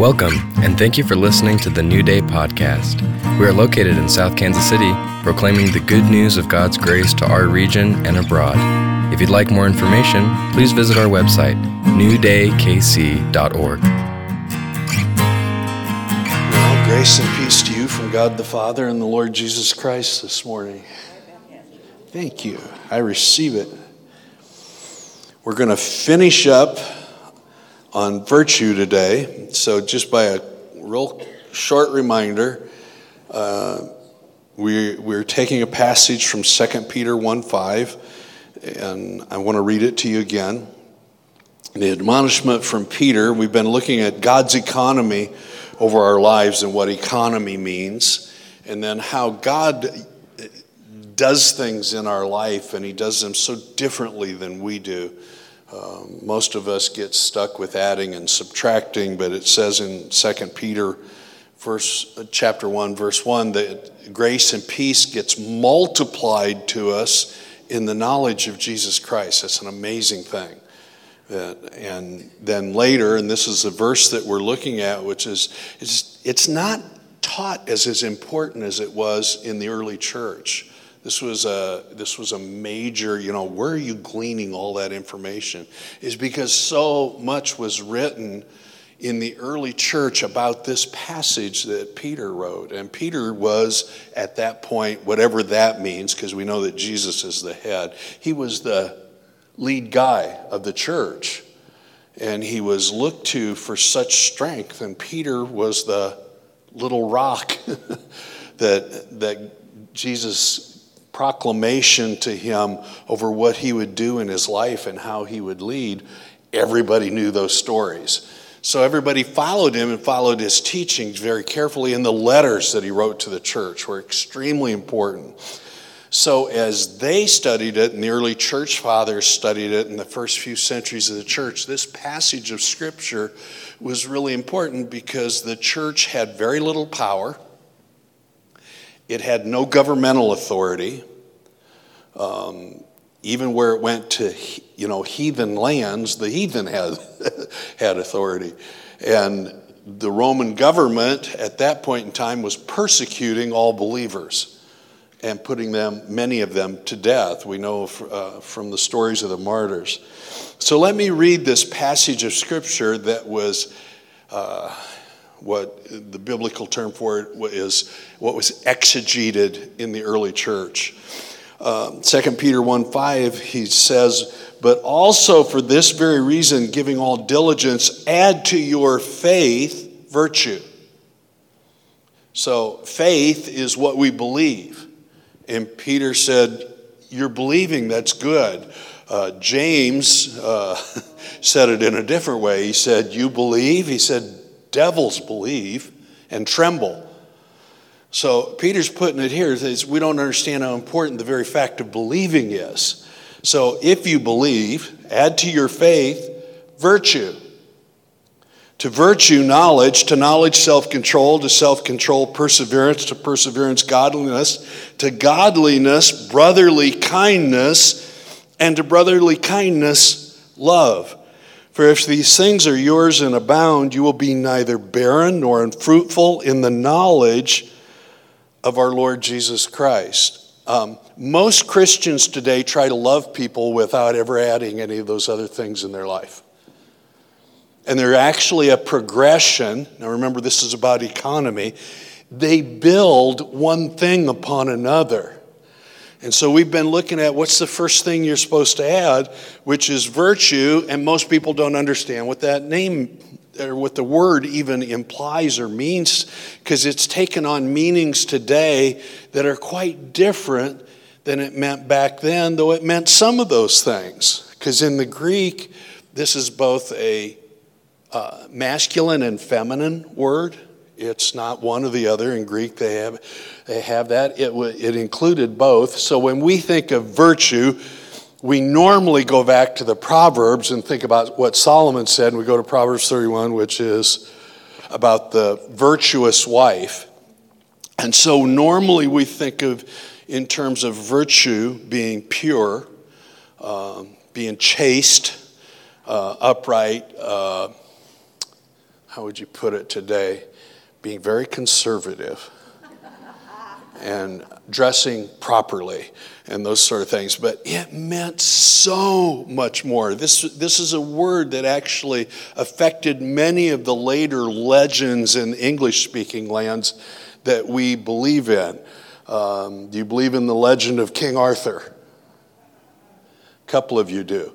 Welcome, and thank you for listening to the New Day podcast. We are located in South Kansas City, proclaiming the good news of God's grace to our region and abroad. If you'd like more information, please visit our website, newdaykc.org. Well, grace and peace to you from God the Father and the Lord Jesus Christ this morning. Thank you. I receive it. We're going to finish up on virtue today. So, just by a real short reminder, uh, we, we're taking a passage from 2 Peter 1 5, and I want to read it to you again. The admonishment from Peter, we've been looking at God's economy over our lives and what economy means, and then how God does things in our life, and He does them so differently than we do. Um, most of us get stuck with adding and subtracting, but it says in 2 Peter verse, uh, chapter 1, verse 1, that grace and peace gets multiplied to us in the knowledge of Jesus Christ. That's an amazing thing. That, and then later, and this is the verse that we're looking at, which is it's, it's not taught as as important as it was in the early church. This was a this was a major, you know, where are you gleaning all that information? Is because so much was written in the early church about this passage that Peter wrote. And Peter was at that point, whatever that means, because we know that Jesus is the head, he was the lead guy of the church. And he was looked to for such strength. And Peter was the little rock that, that Jesus proclamation to him over what he would do in his life and how he would lead, everybody knew those stories. So everybody followed him and followed his teachings very carefully, and the letters that he wrote to the church were extremely important. So, as they studied it, and the early church fathers studied it in the first few centuries of the church, this passage of scripture was really important because the church had very little power. It had no governmental authority. Um, even where it went to you know heathen lands, the heathen had had authority, and the Roman government at that point in time was persecuting all believers and putting them many of them to death. We know uh, from the stories of the martyrs. So let me read this passage of scripture that was. Uh, what the biblical term for it is what was exegeted in the early church. Um, 2 Peter 1 5, he says, But also for this very reason, giving all diligence, add to your faith virtue. So faith is what we believe. And Peter said, You're believing, that's good. Uh, James uh, said it in a different way. He said, You believe? He said, Devils believe and tremble. So Peter's putting it here is we don't understand how important the very fact of believing is. So if you believe, add to your faith virtue. To virtue, knowledge, to knowledge, self control, to self control, perseverance, to perseverance, godliness, to godliness, brotherly kindness, and to brotherly kindness, love. For if these things are yours and abound, you will be neither barren nor unfruitful in the knowledge of our Lord Jesus Christ. Um, most Christians today try to love people without ever adding any of those other things in their life. And they're actually a progression. Now, remember, this is about economy. They build one thing upon another. And so we've been looking at what's the first thing you're supposed to add, which is virtue, and most people don't understand what that name or what the word even implies or means because it's taken on meanings today that are quite different than it meant back then, though it meant some of those things. Because in the Greek, this is both a uh, masculine and feminine word. It's not one or the other. In Greek, they have, they have that. It, it included both. So when we think of virtue, we normally go back to the Proverbs and think about what Solomon said, and we go to Proverbs 31, which is about the virtuous wife. And so normally we think of in terms of virtue being pure, um, being chaste, uh, upright, uh, how would you put it today, being very conservative and dressing properly and those sort of things. But it meant so much more. This, this is a word that actually affected many of the later legends in English speaking lands that we believe in. Um, do you believe in the legend of King Arthur? A couple of you do.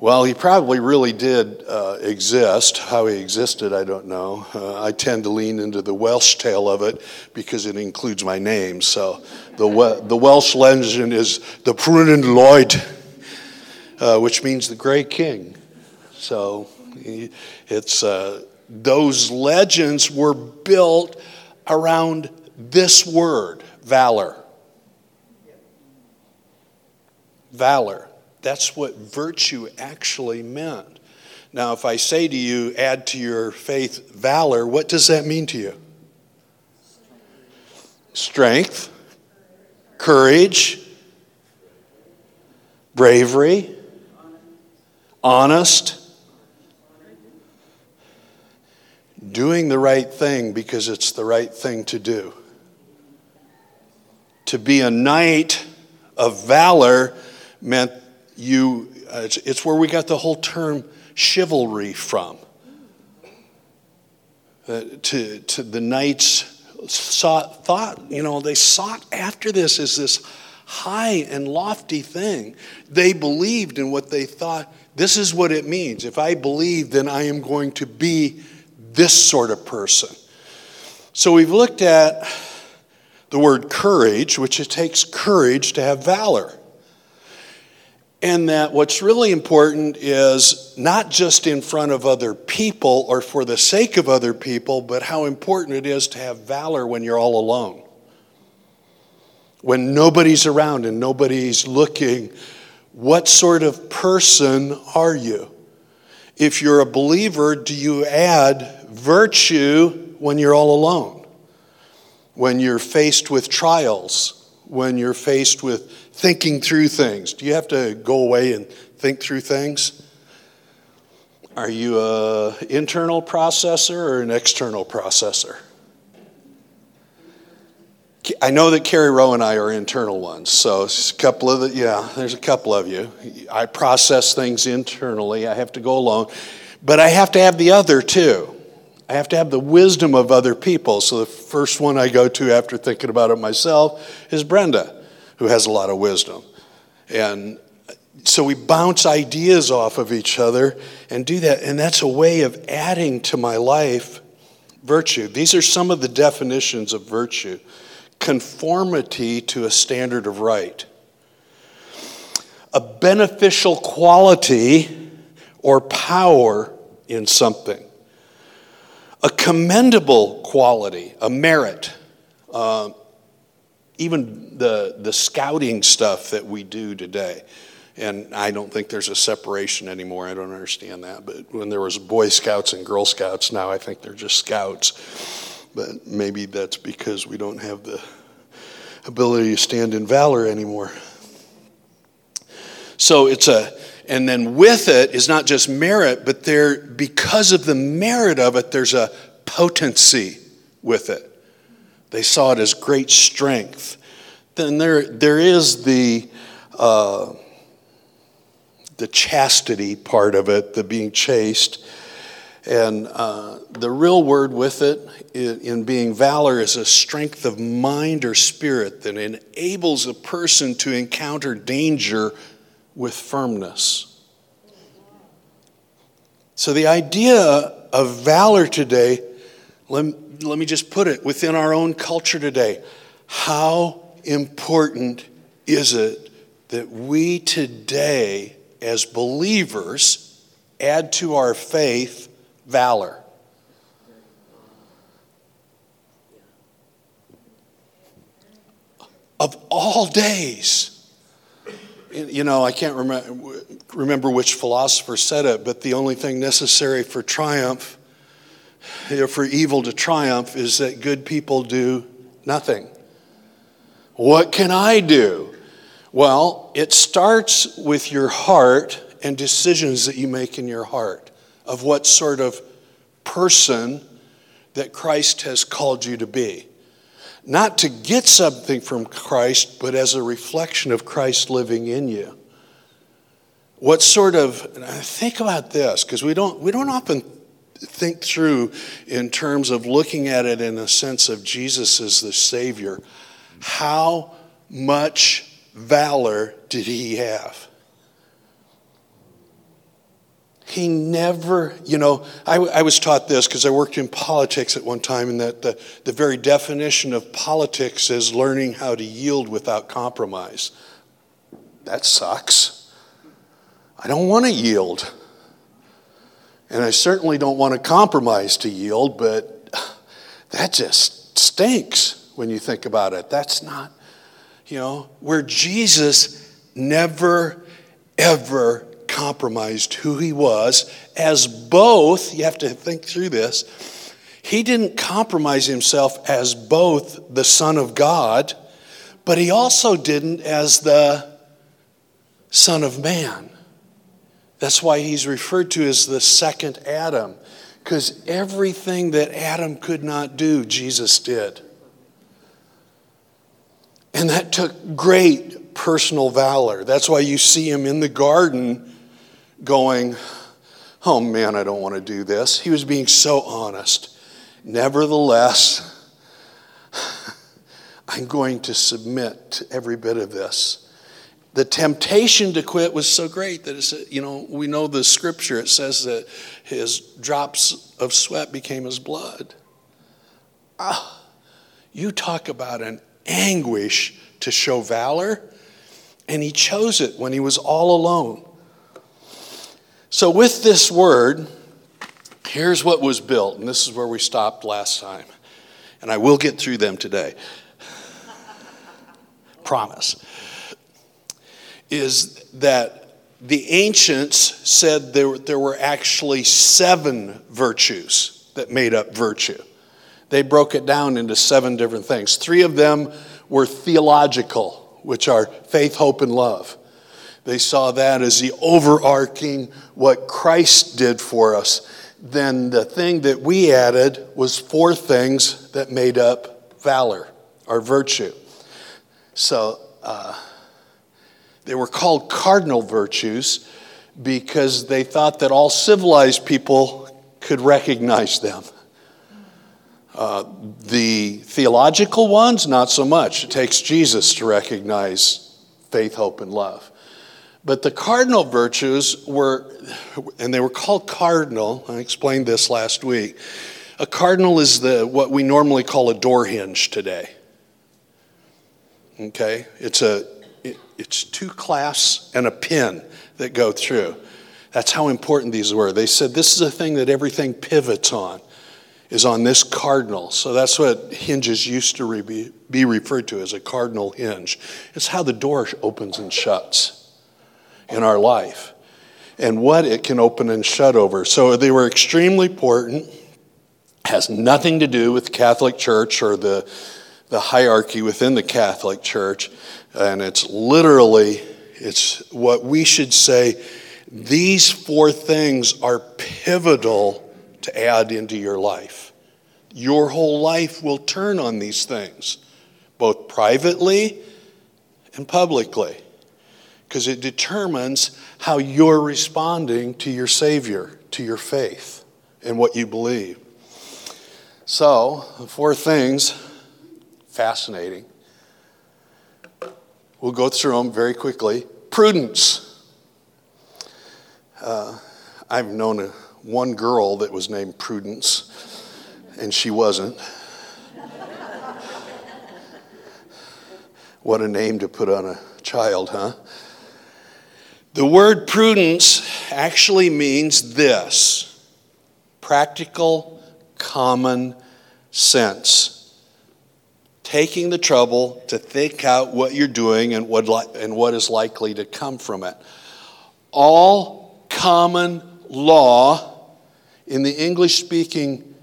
Well, he probably really did uh, exist. How he existed, I don't know. Uh, I tend to lean into the Welsh tale of it because it includes my name. So the, the Welsh legend is the Brunyn Lloyd, uh, which means the Gray King. So it's uh, those legends were built around this word, valor. Valor. That's what virtue actually meant. Now, if I say to you, add to your faith valor, what does that mean to you? Strength, courage, bravery, honest, doing the right thing because it's the right thing to do. To be a knight of valor meant you, uh, it's, it's where we got the whole term chivalry from. Uh, to, to the knights sought, thought, you know, they sought after this as this high and lofty thing. They believed in what they thought. This is what it means. If I believe, then I am going to be this sort of person. So we've looked at the word courage, which it takes courage to have valor. And that what's really important is not just in front of other people or for the sake of other people, but how important it is to have valor when you're all alone. When nobody's around and nobody's looking, what sort of person are you? If you're a believer, do you add virtue when you're all alone? When you're faced with trials? When you're faced with thinking through things? Do you have to go away and think through things? Are you an internal processor or an external processor? I know that Carrie Rowe and I are internal ones, so a couple of the, yeah, there's a couple of you. I process things internally. I have to go alone, but I have to have the other too. I have to have the wisdom of other people. So the first one I go to after thinking about it myself is Brenda who has a lot of wisdom. And so we bounce ideas off of each other and do that. And that's a way of adding to my life virtue. These are some of the definitions of virtue conformity to a standard of right, a beneficial quality or power in something, a commendable quality, a merit. Uh, even the, the scouting stuff that we do today. And I don't think there's a separation anymore. I don't understand that. But when there was Boy Scouts and Girl Scouts, now I think they're just scouts. But maybe that's because we don't have the ability to stand in valor anymore. So it's a, and then with it is not just merit, but there, because of the merit of it, there's a potency with it. They saw it as great strength. Then there, there is the, uh, the chastity part of it, the being chaste. And uh, the real word with it in being valor is a strength of mind or spirit that enables a person to encounter danger with firmness. So, the idea of valor today, let me just put it within our own culture today. How important is it that we today, as believers, add to our faith valor? Of all days, you know, I can't remember which philosopher said it, but the only thing necessary for triumph for evil to triumph is that good people do nothing. What can I do? Well, it starts with your heart and decisions that you make in your heart of what sort of person that Christ has called you to be. Not to get something from Christ, but as a reflection of Christ living in you. What sort of, think about this, because we don't, we don't often think through in terms of looking at it in a sense of Jesus as the Savior. How much valor did he have? He never, you know, I, I was taught this because I worked in politics at one time, and that the, the very definition of politics is learning how to yield without compromise. That sucks. I don't want to yield. And I certainly don't want to compromise to yield, but that just stinks when you think about it. That's not, you know, where Jesus never, ever compromised who he was as both, you have to think through this, he didn't compromise himself as both the Son of God, but he also didn't as the Son of Man. That's why he's referred to as the second Adam, because everything that Adam could not do, Jesus did. And that took great personal valor. That's why you see him in the garden going, Oh man, I don't want to do this. He was being so honest. Nevertheless, I'm going to submit to every bit of this. The temptation to quit was so great that it's, you know, we know the scripture, it says that his drops of sweat became his blood. Ah, you talk about an anguish to show valor, and he chose it when he was all alone. So, with this word, here's what was built, and this is where we stopped last time. And I will get through them today. Promise. Is that the ancients said there, there were actually seven virtues that made up virtue. They broke it down into seven different things. Three of them were theological, which are faith, hope, and love. They saw that as the overarching what Christ did for us. Then the thing that we added was four things that made up valor, our virtue. So uh, they were called cardinal virtues because they thought that all civilized people could recognize them. Uh, the theological ones, not so much. It takes Jesus to recognize faith, hope, and love. But the cardinal virtues were, and they were called cardinal. I explained this last week. A cardinal is the what we normally call a door hinge today. Okay, it's a it's two clasps and a pin that go through. That's how important these were. They said this is a thing that everything pivots on, is on this cardinal. So that's what hinges used to be, be referred to as a cardinal hinge. It's how the door opens and shuts in our life and what it can open and shut over. So they were extremely important. Has nothing to do with Catholic Church or the, the hierarchy within the Catholic Church. And it's literally, it's what we should say, these four things are pivotal to add into your life. Your whole life will turn on these things, both privately and publicly because it determines how you're responding to your Savior, to your faith, and what you believe. So, the four things, fascinating. We'll go through them very quickly. Prudence. Uh, I've known a, one girl that was named Prudence, and she wasn't. what a name to put on a child, huh? The word prudence actually means this practical, common sense. Taking the trouble to think out what you're doing and what, li- and what is likely to come from it. All common law in the English speaking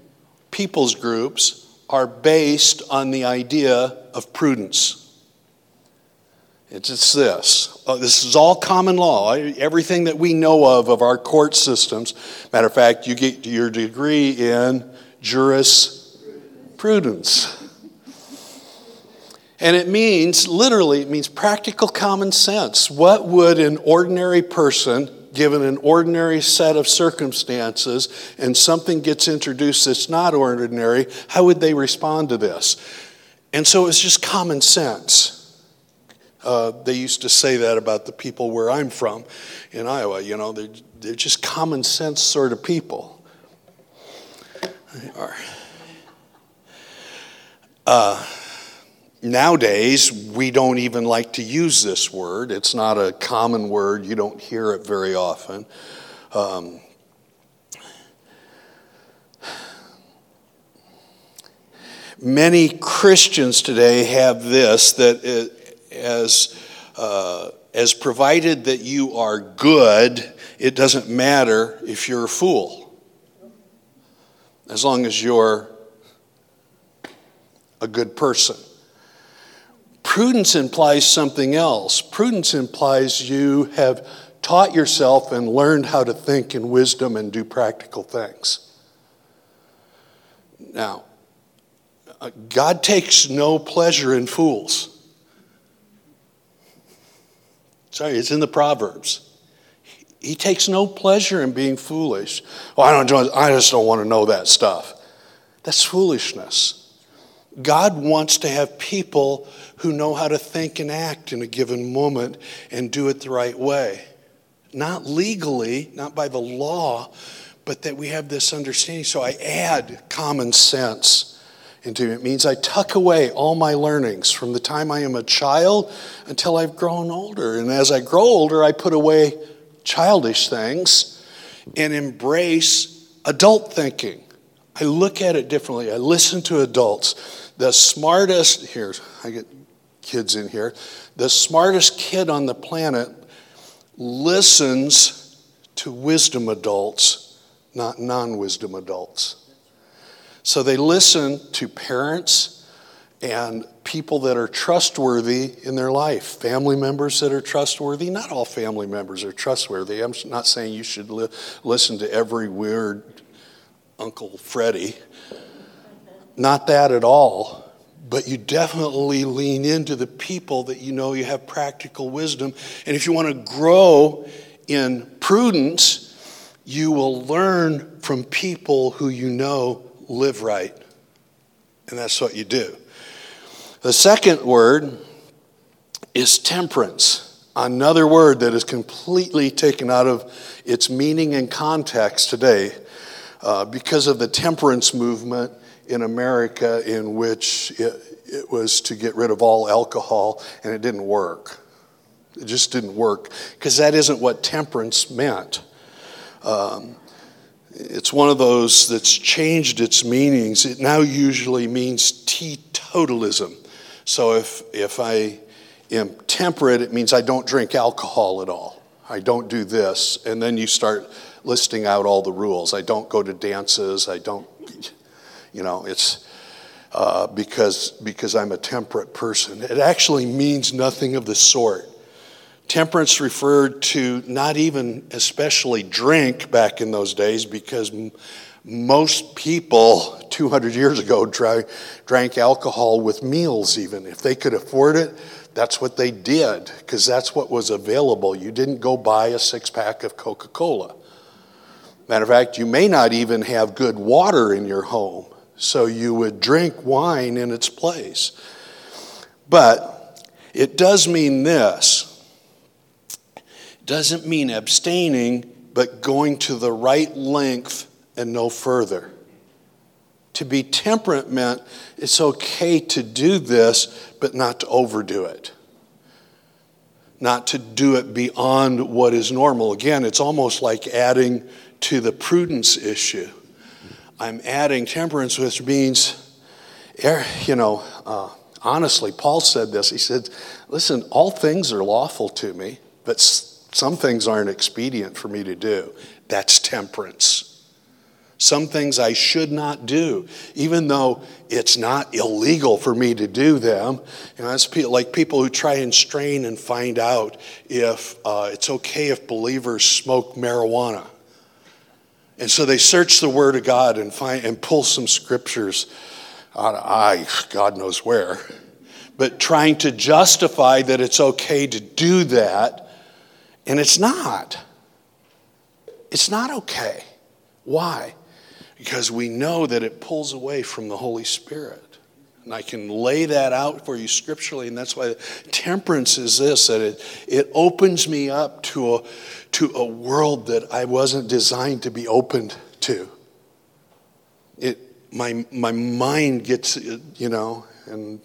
people's groups are based on the idea of prudence. It's just this. Uh, this is all common law. Everything that we know of of our court systems. Matter of fact, you get your degree in jurisprudence. And it means, literally, it means practical common sense. What would an ordinary person, given an ordinary set of circumstances, and something gets introduced that's not ordinary, how would they respond to this? And so it's just common sense. Uh, they used to say that about the people where I'm from in Iowa. You know, they're, they're just common sense sort of people. They are. Uh, Nowadays, we don't even like to use this word. It's not a common word, you don't hear it very often. Um, many Christians today have this that as, uh, as provided that you are good, it doesn't matter if you're a fool. As long as you're a good person. Prudence implies something else. Prudence implies you have taught yourself and learned how to think in wisdom and do practical things. Now, uh, God takes no pleasure in fools. Sorry, it's in the Proverbs. He takes no pleasure in being foolish. Well, I, don't, I just don't want to know that stuff. That's foolishness. God wants to have people who know how to think and act in a given moment and do it the right way. Not legally, not by the law, but that we have this understanding. So I add common sense into it. It means I tuck away all my learnings from the time I am a child until I've grown older. And as I grow older, I put away childish things and embrace adult thinking. I look at it differently. I listen to adults the smartest, here, I get kids in here, the smartest kid on the planet listens to wisdom adults, not non wisdom adults. So they listen to parents and people that are trustworthy in their life, family members that are trustworthy. Not all family members are trustworthy. I'm not saying you should li- listen to every weird Uncle Freddie. Not that at all. But you definitely lean into the people that you know you have practical wisdom. And if you want to grow in prudence, you will learn from people who you know live right. And that's what you do. The second word is temperance, another word that is completely taken out of its meaning and context today uh, because of the temperance movement in America in which it, it was to get rid of all alcohol, and it didn't work. It just didn't work because that isn't what temperance meant. Um, it's one of those that's changed its meanings. It now usually means teetotalism. So if, if I am temperate, it means I don't drink alcohol at all. I don't do this. And then you start listing out all the rules. I don't go to dances. I don't you know, it's uh, because, because I'm a temperate person. It actually means nothing of the sort. Temperance referred to not even especially drink back in those days because m- most people 200 years ago drank, drank alcohol with meals, even. If they could afford it, that's what they did because that's what was available. You didn't go buy a six pack of Coca Cola. Matter of fact, you may not even have good water in your home so you would drink wine in its place. But it does mean this it doesn't mean abstaining, but going to the right length and no further. To be temperate meant it's okay to do this, but not to overdo it. Not to do it beyond what is normal. Again, it's almost like adding to the prudence issue. I'm adding temperance, which means, you know, uh, honestly, Paul said this. He said, Listen, all things are lawful to me, but some things aren't expedient for me to do. That's temperance. Some things I should not do, even though it's not illegal for me to do them. You know, it's like people who try and strain and find out if uh, it's okay if believers smoke marijuana. And so they search the Word of God and find and pull some scriptures. out of I, God knows where, but trying to justify that it's okay to do that, and it's not. It's not okay. Why? Because we know that it pulls away from the Holy Spirit. And I can lay that out for you scripturally, and that's why temperance is this that it, it opens me up to a, to a world that I wasn't designed to be opened to. It, my, my mind gets, you know, and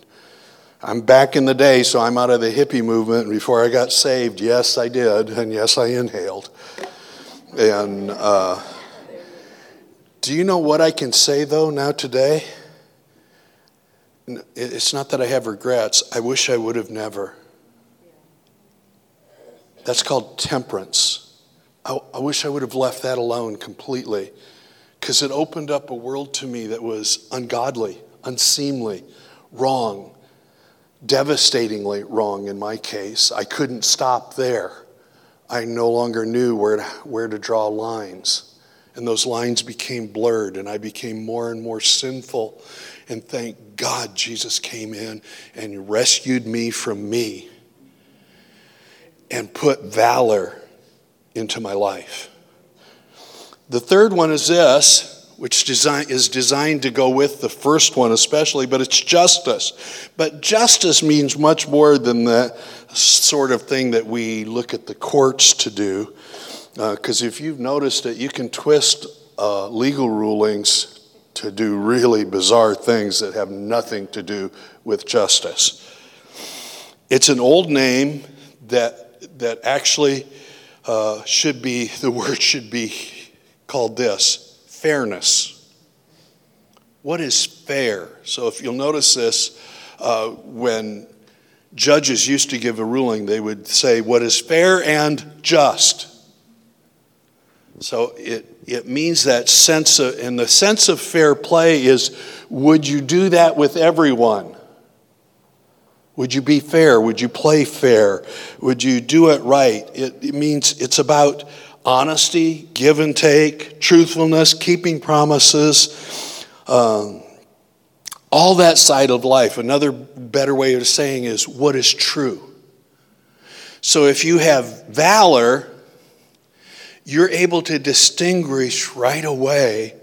I'm back in the day, so I'm out of the hippie movement. Before I got saved, yes, I did, and yes, I inhaled. And uh, do you know what I can say, though, now today? It's not that I have regrets. I wish I would have never. That's called temperance. I, I wish I would have left that alone completely because it opened up a world to me that was ungodly, unseemly, wrong, devastatingly wrong in my case. I couldn't stop there. I no longer knew where to, where to draw lines. And those lines became blurred, and I became more and more sinful and thank God Jesus came in and rescued me from me and put valor into my life. The third one is this, which design, is designed to go with the first one, especially, but it's justice. But justice means much more than the sort of thing that we look at the courts to do. Because uh, if you've noticed it, you can twist uh, legal rulings to do really bizarre things that have nothing to do with justice. It's an old name that, that actually uh, should be, the word should be called this fairness. What is fair? So if you'll notice this, uh, when judges used to give a ruling, they would say, What is fair and just? So it, it means that sense of, and the sense of fair play is would you do that with everyone? Would you be fair? Would you play fair? Would you do it right? It, it means it's about honesty, give and take, truthfulness, keeping promises, um, all that side of life. Another better way of saying is what is true. So if you have valor, you're able to distinguish right away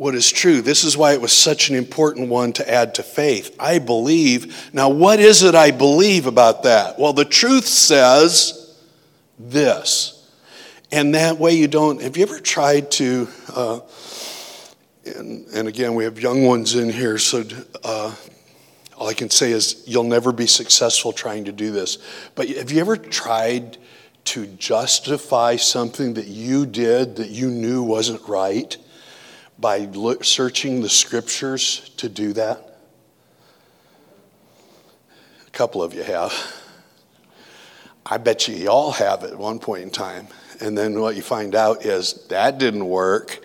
what is true. This is why it was such an important one to add to faith. I believe. Now, what is it I believe about that? Well, the truth says this. And that way you don't. Have you ever tried to, uh, and, and, again, we have young ones in here, so uh, all I can say is you'll never be successful trying to do this. But have you ever tried to justify something that you did that you knew wasn't right by searching the scriptures to do that? A couple of you have. I bet you all have at one point in time. And then what you find out is that didn't work.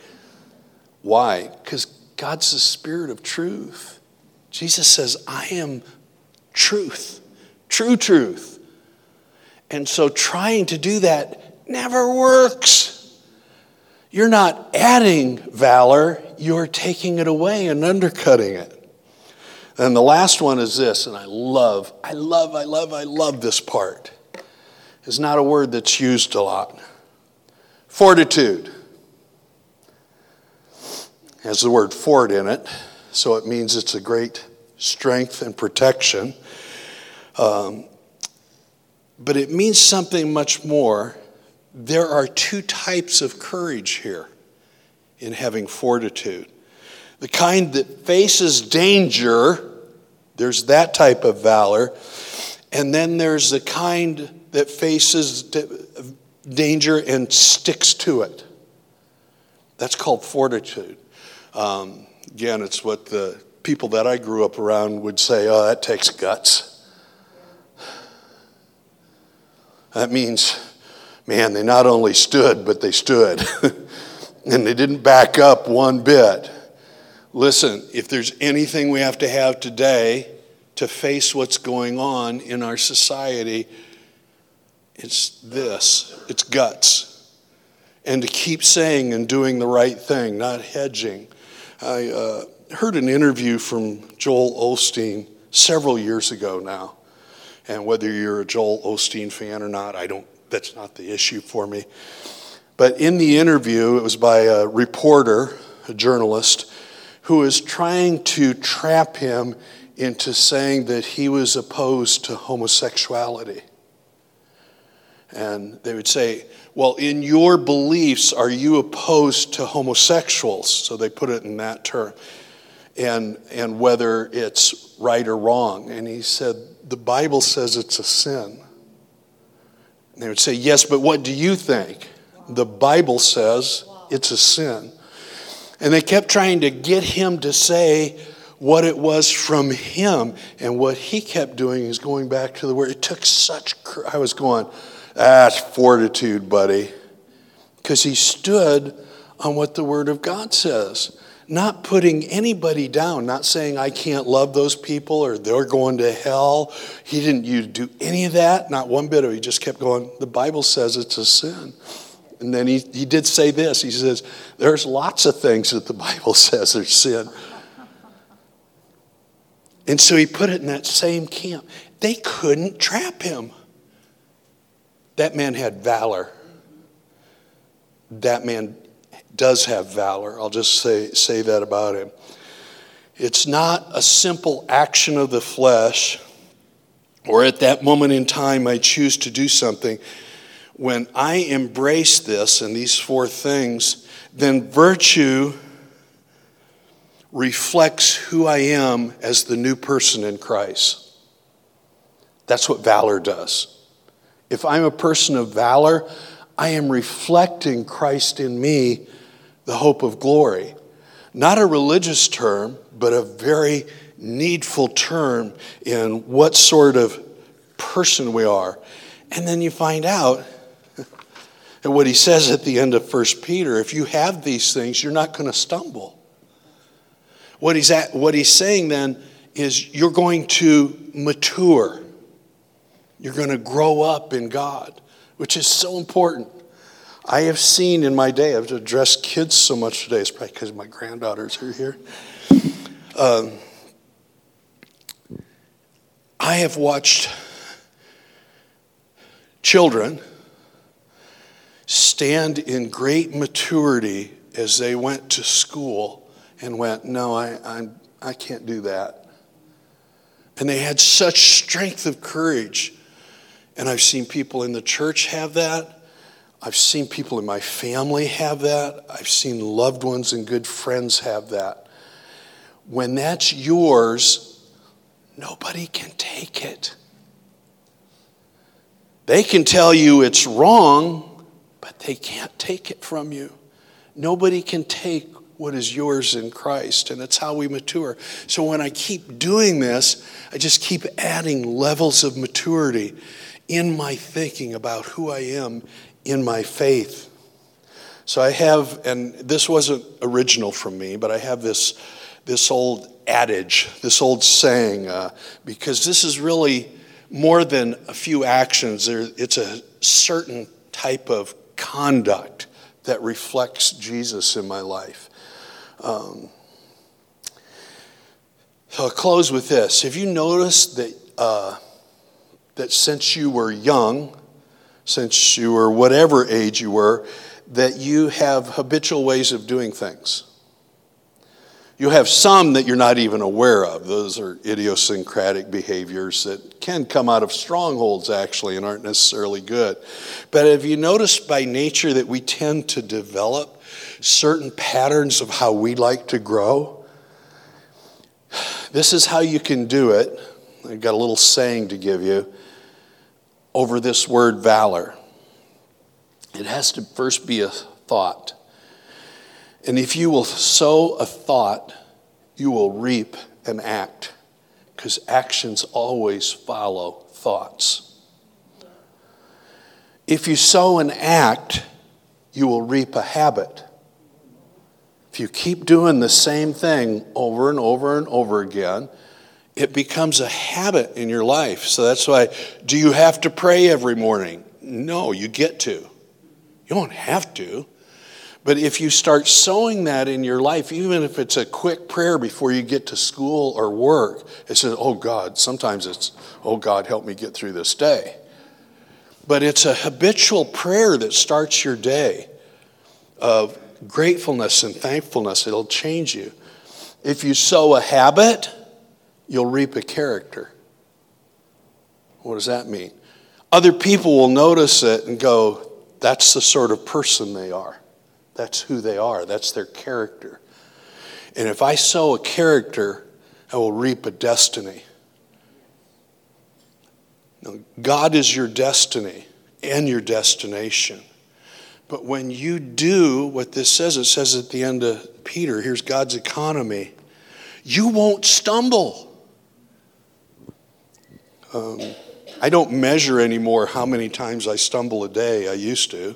Why? Because God's the spirit of truth. Jesus says, I am truth, true truth. And so trying to do that never works. You're not adding valor, you're taking it away and undercutting it. And the last one is this, and I love, I love, I love, I love this part. It's not a word that's used a lot. Fortitude has the word fort in it, so it means it's a great strength and protection. Um, but it means something much more. There are two types of courage here in having fortitude the kind that faces danger, there's that type of valor. And then there's the kind that faces danger and sticks to it. That's called fortitude. Um, again, it's what the people that I grew up around would say, oh, that takes guts. That means, man, they not only stood, but they stood. And they didn't back up one bit. Listen, if there's anything we have to have today to face what's going on in our society, it's this it's guts. And to keep saying and doing the right thing, not hedging. I uh, heard an interview from Joel Osteen several years ago now. And whether you're a Joel Osteen fan or not, I don't, that's not the issue for me. But in the interview, it was by a reporter, a journalist, who was trying to trap him into saying that he was opposed to homosexuality. And they would say, Well, in your beliefs, are you opposed to homosexuals? So they put it in that term. And, and whether it's right or wrong. And he said, The Bible says it's a sin. And they would say, Yes, but what do you think? The Bible says it's a sin. And they kept trying to get him to say, what it was from him. And what he kept doing is going back to the word. It took such, I was going, that's fortitude, buddy. Because he stood on what the Word of God says, not putting anybody down, not saying, I can't love those people or they're going to hell. He didn't you do any of that, not one bit of it. He just kept going, the Bible says it's a sin. And then he, he did say this he says, There's lots of things that the Bible says are sin. And so he put it in that same camp. They couldn't trap him. That man had valor. That man does have valor. I'll just say, say that about him. It's not a simple action of the flesh, or at that moment in time, I choose to do something. When I embrace this and these four things, then virtue reflects who I am as the new person in Christ. That's what valor does. If I'm a person of valor, I am reflecting Christ in me, the hope of glory. Not a religious term, but a very needful term in what sort of person we are. And then you find out and what he says at the end of 1 Peter if you have these things, you're not going to stumble. What he's, at, what he's saying then is you're going to mature. You're going to grow up in God, which is so important. I have seen in my day, I've addressed kids so much today, it's probably because my granddaughters are here. Um, I have watched children stand in great maturity as they went to school and went, No, I, I'm, I can't do that. And they had such strength of courage and I've seen people in the church have that. I've seen people in my family have that. I've seen loved ones and good friends have that. When that's yours, nobody can take it. They can tell you it's wrong, but they can't take it from you. Nobody can take what is yours in Christ, and that's how we mature. So when I keep doing this, I just keep adding levels of maturity in my thinking about who I am in my faith. So I have, and this wasn't original from me, but I have this, this old adage, this old saying, uh, because this is really more than a few actions. There, it's a certain type of conduct that reflects Jesus in my life. Um, so I'll close with this. Have you noticed that uh, that since you were young, since you were whatever age you were, that you have habitual ways of doing things. You have some that you're not even aware of. Those are idiosyncratic behaviors that can come out of strongholds, actually, and aren't necessarily good. But have you noticed by nature that we tend to develop certain patterns of how we like to grow? This is how you can do it. I've got a little saying to give you over this word valor. It has to first be a thought. And if you will sow a thought, you will reap an act, because actions always follow thoughts. If you sow an act, you will reap a habit. If you keep doing the same thing over and over and over again, it becomes a habit in your life. So that's why, do you have to pray every morning? No, you get to. You don't have to. But if you start sowing that in your life, even if it's a quick prayer before you get to school or work, it says, Oh God, sometimes it's, Oh God, help me get through this day. But it's a habitual prayer that starts your day of gratefulness and thankfulness. It'll change you. If you sow a habit, you'll reap a character. What does that mean? Other people will notice it and go, that's the sort of person they are. That's who they are. That's their character. And if I sow a character, I will reap a destiny. Now, God is your destiny and your destination. But when you do what this says, it says at the end of Peter, here's God's economy, you won't stumble. Um, I don't measure anymore how many times I stumble a day. I used to.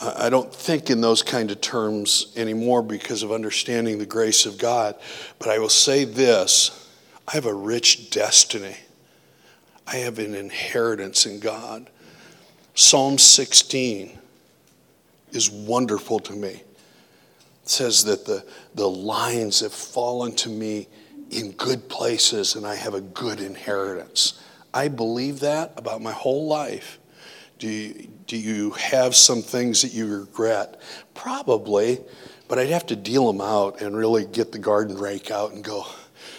I don't think in those kind of terms anymore because of understanding the grace of God. But I will say this I have a rich destiny, I have an inheritance in God. Psalm 16 is wonderful to me. It says that the, the lines have fallen to me in good places and I have a good inheritance. I believe that about my whole life. Do you, do you have some things that you regret? Probably, but I'd have to deal them out and really get the garden rake out and go,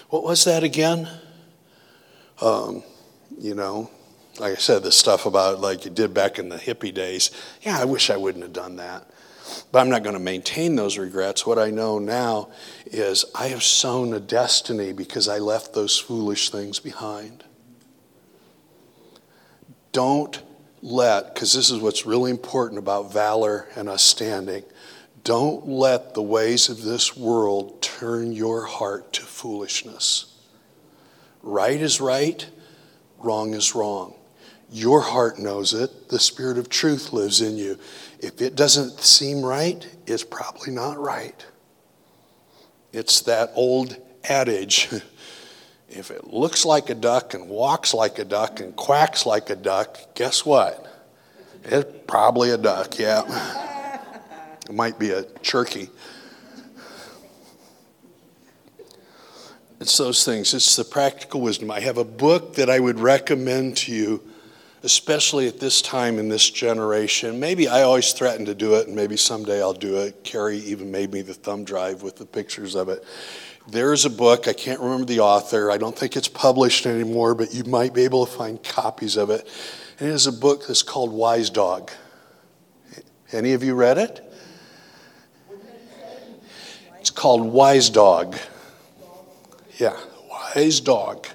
what was that again? Um, you know, like I said, the stuff about like you did back in the hippie days. Yeah, I wish I wouldn't have done that. But I'm not going to maintain those regrets. What I know now is I have sown a destiny because I left those foolish things behind. Don't let, because this is what's really important about valor and us standing, don't let the ways of this world turn your heart to foolishness. Right is right, wrong is wrong. Your heart knows it. The Spirit of truth lives in you. If it doesn't seem right, it's probably not right. It's that old adage if it looks like a duck and walks like a duck and quacks like a duck, guess what? It's probably a duck, yeah. It might be a turkey. It's those things. It's the practical wisdom. I have a book that I would recommend to you especially at this time in this generation. Maybe I always threaten to do it, and maybe someday I'll do it. Carrie even made me the thumb drive with the pictures of it. There is a book, I can't remember the author, I don't think it's published anymore, but you might be able to find copies of it. And it is a book that's called Wise Dog. Any of you read it? It's called Wise Dog. Yeah, Wise Dog.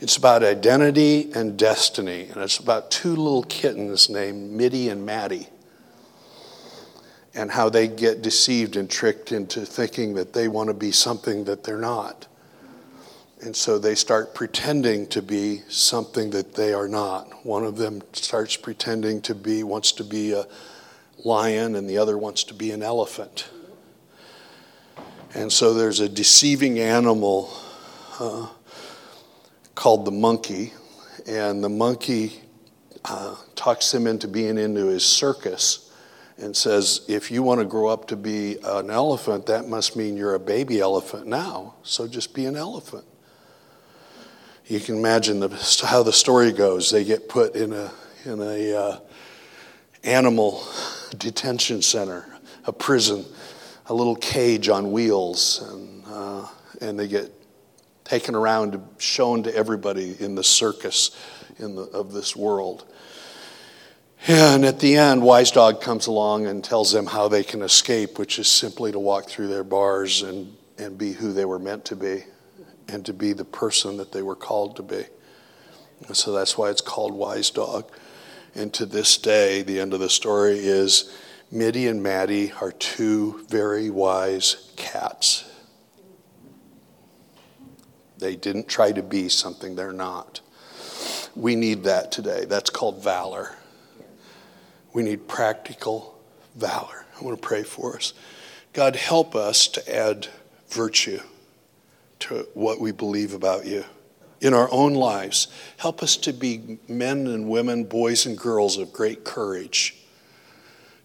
It's about identity and destiny, and it's about two little kittens named Mitty and Maddie and how they get deceived and tricked into thinking that they want to be something that they're not. And so they start pretending to be something that they are not. One of them starts pretending to be, wants to be a lion, and the other wants to be an elephant. And so there's a deceiving animal. Uh, called the monkey, and the monkey uh, talks him into being into his circus and says, If you want to grow up to be an elephant, that must mean you're a baby elephant now, so just be an elephant. You can imagine the, how the story goes. They get put in a, in a uh, animal detention center, a prison, a little cage on wheels, and, uh, and they get taken around, shown to everybody in the circus in the, of this world. And at the end, Wise Dog comes along and tells them how they can escape, which is simply to walk through their bars and, and be who they were meant to be and to be the person that they were called to be. And so that's why it's called Wise Dog. And to this day, the end of the story is Mitty and Maddie are two very wise cats. They didn't try to be something they're not. We need that today. That's called valor. We need practical valor. I want to pray for us. God, help us to add virtue to what we believe about you in our own lives. Help us to be men and women, boys and girls of great courage,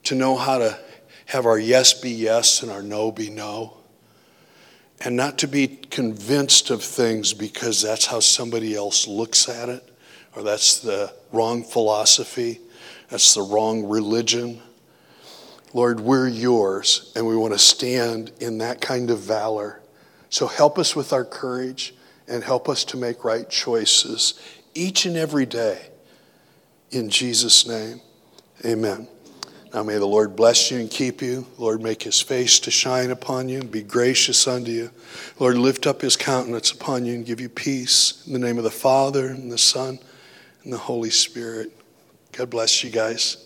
to know how to have our yes be yes and our no be no, and not to be convinced of things because that's how somebody else looks at it, or that's the wrong philosophy, that's the wrong religion. Lord, we're yours, and we want to stand in that kind of valor. So help us with our courage and help us to make right choices each and every day. In Jesus' name, amen. Now may the Lord bless you and keep you. Lord, make his face to shine upon you and be gracious unto you. Lord, lift up his countenance upon you and give you peace. In the name of the Father, and the Son, and the Holy Spirit. God bless you guys.